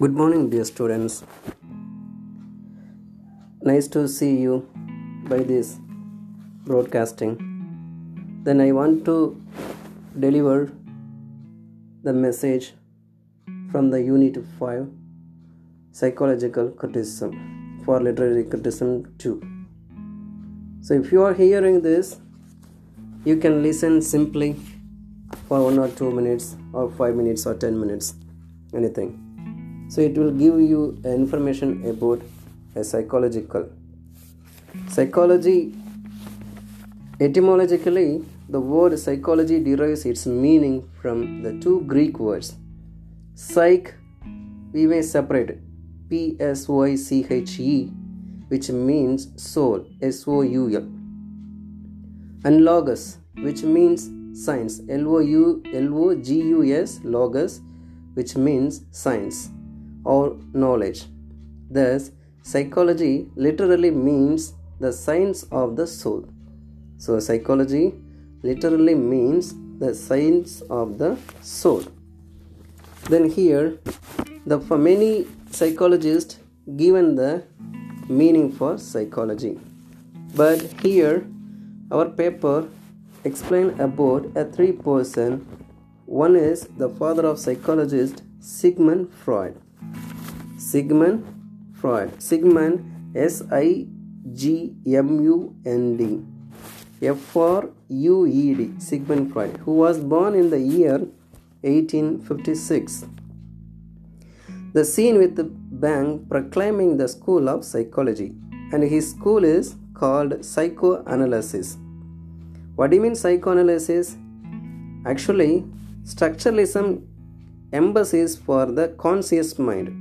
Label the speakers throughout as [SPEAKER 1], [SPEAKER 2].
[SPEAKER 1] Good morning, dear students. Nice to see you by this broadcasting. Then I want to deliver the message from the Unit 5 Psychological Criticism for Literary Criticism 2. So, if you are hearing this, you can listen simply for one or two minutes, or five minutes, or ten minutes, anything so it will give you information about a psychological. Psychology etymologically the word psychology derives its meaning from the two greek words. Psych we may separate p s y c h e which means soul s o u l. And logos which means science l o u l o g u s logos which means science or knowledge. Thus, psychology literally means the science of the soul. So, psychology literally means the science of the soul. Then, here, the for many psychologists given the meaning for psychology. But here, our paper explain about a three person. One is the father of psychologist Sigmund Freud. Sigmund Freud. Sigmund S I G M U N D F R U E D. Sigmund Freud, who was born in the year 1856. The scene with the bank proclaiming the school of psychology, and his school is called psychoanalysis. What do you mean psychoanalysis? Actually, structuralism embassies for the conscious mind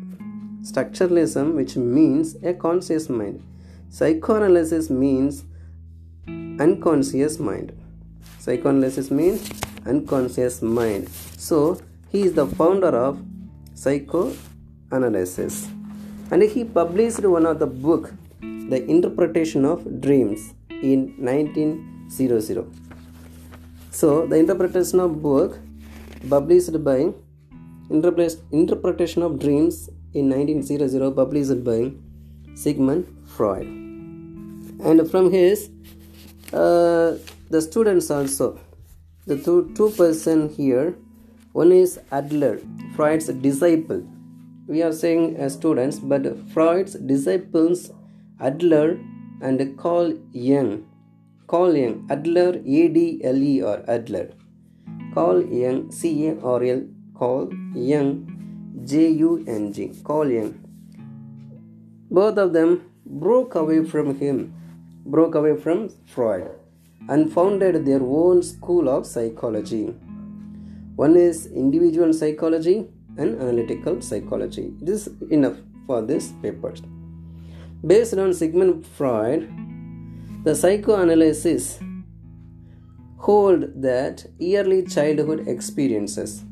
[SPEAKER 1] structuralism which means a conscious mind. Psychoanalysis means unconscious mind. Psychoanalysis means unconscious mind. So he is the founder of psychoanalysis. And he published one of the book the interpretation of dreams in 1900 so the interpretation of book published by interpretation of dreams in 1900 published by Sigmund Freud. And from his, uh, the students also, the two, two person here, one is Adler, Freud's disciple. We are saying as students, but Freud's disciples, Adler and Carl Jung. Carl Jung, Adler, A-D-L-E-R, Adler. Carl Jung, C-A-R-L, Carl Jung, J U N G, Jung. Both of them broke away from him, broke away from Freud, and founded their own school of psychology. One is individual psychology and analytical psychology. It is enough for this paper. Based on Sigmund Freud, the psychoanalysis hold that early childhood experiences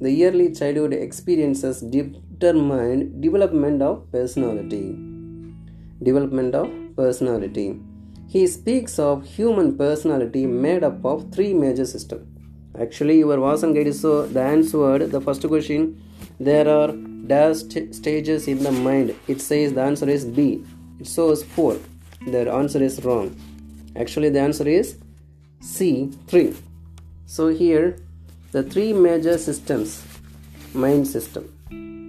[SPEAKER 1] the early childhood experiences determine development of personality. Development of personality. He speaks of human personality made up of three major systems. Actually your Vasan guide is so the answered the first question there are dash stages in the mind. It says the answer is b. It shows four. The answer is wrong. Actually the answer is c 3 so here the three major systems mind system.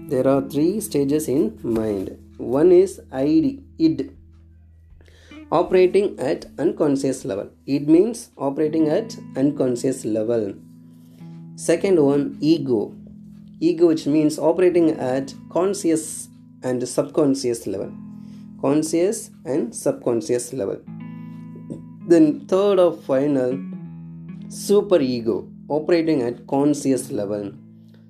[SPEAKER 1] There are three stages in mind. One is id id operating at unconscious level. It means operating at unconscious level. Second one ego. Ego which means operating at conscious and subconscious level. Conscious and subconscious level. Then third or final super ego operating at conscious level.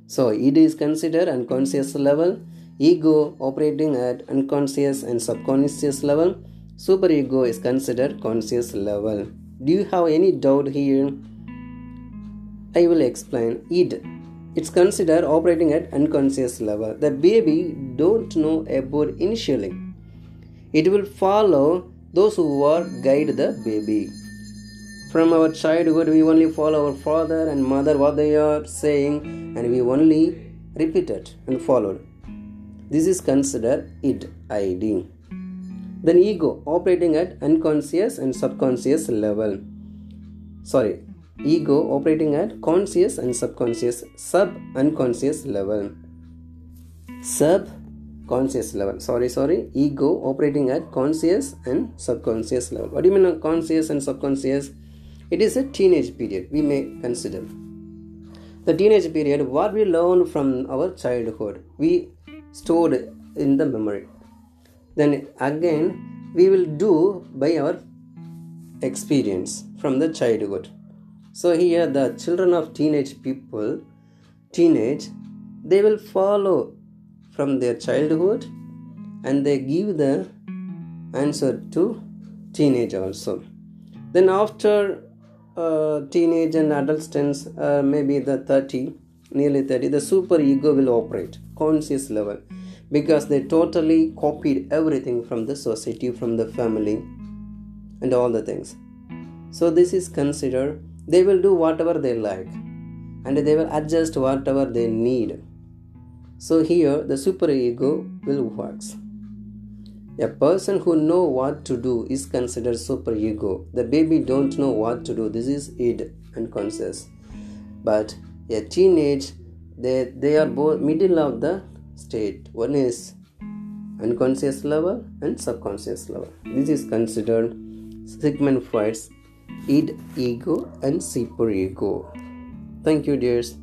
[SPEAKER 1] So it is considered unconscious level, ego operating at unconscious and subconscious level, superego is considered conscious level. Do you have any doubt here? I will explain it. It's considered operating at unconscious level. The baby don't know about initially. It will follow those who are guide the baby from our childhood we only follow our father and mother what they are saying and we only repeat it and follow. This is considered id ID. Then ego operating at unconscious and subconscious level. Sorry, ego operating at conscious and subconscious sub unconscious level. Sub conscious level. Sorry, sorry. Ego operating at conscious and subconscious level. What do you mean conscious and subconscious? It is a teenage period we may consider. The teenage period, what we learned from our childhood, we stored in the memory. Then again, we will do by our experience from the childhood. So here, the children of teenage people, teenage, they will follow from their childhood and they give the answer to teenage also. Then after uh, teenage and adolescence, uh, maybe the 30, nearly 30, the super ego will operate, conscious level, because they totally copied everything from the society, from the family, and all the things. So this is considered, they will do whatever they like, and they will adjust whatever they need. So here the super ego will works. A person who know what to do is considered super ego. The baby don't know what to do. This is id and conscious. But a teenage, they, they are both middle of the state. One is unconscious level and subconscious level. This is considered Sigmund Freud's id, ego, and super ego. Thank you, dears.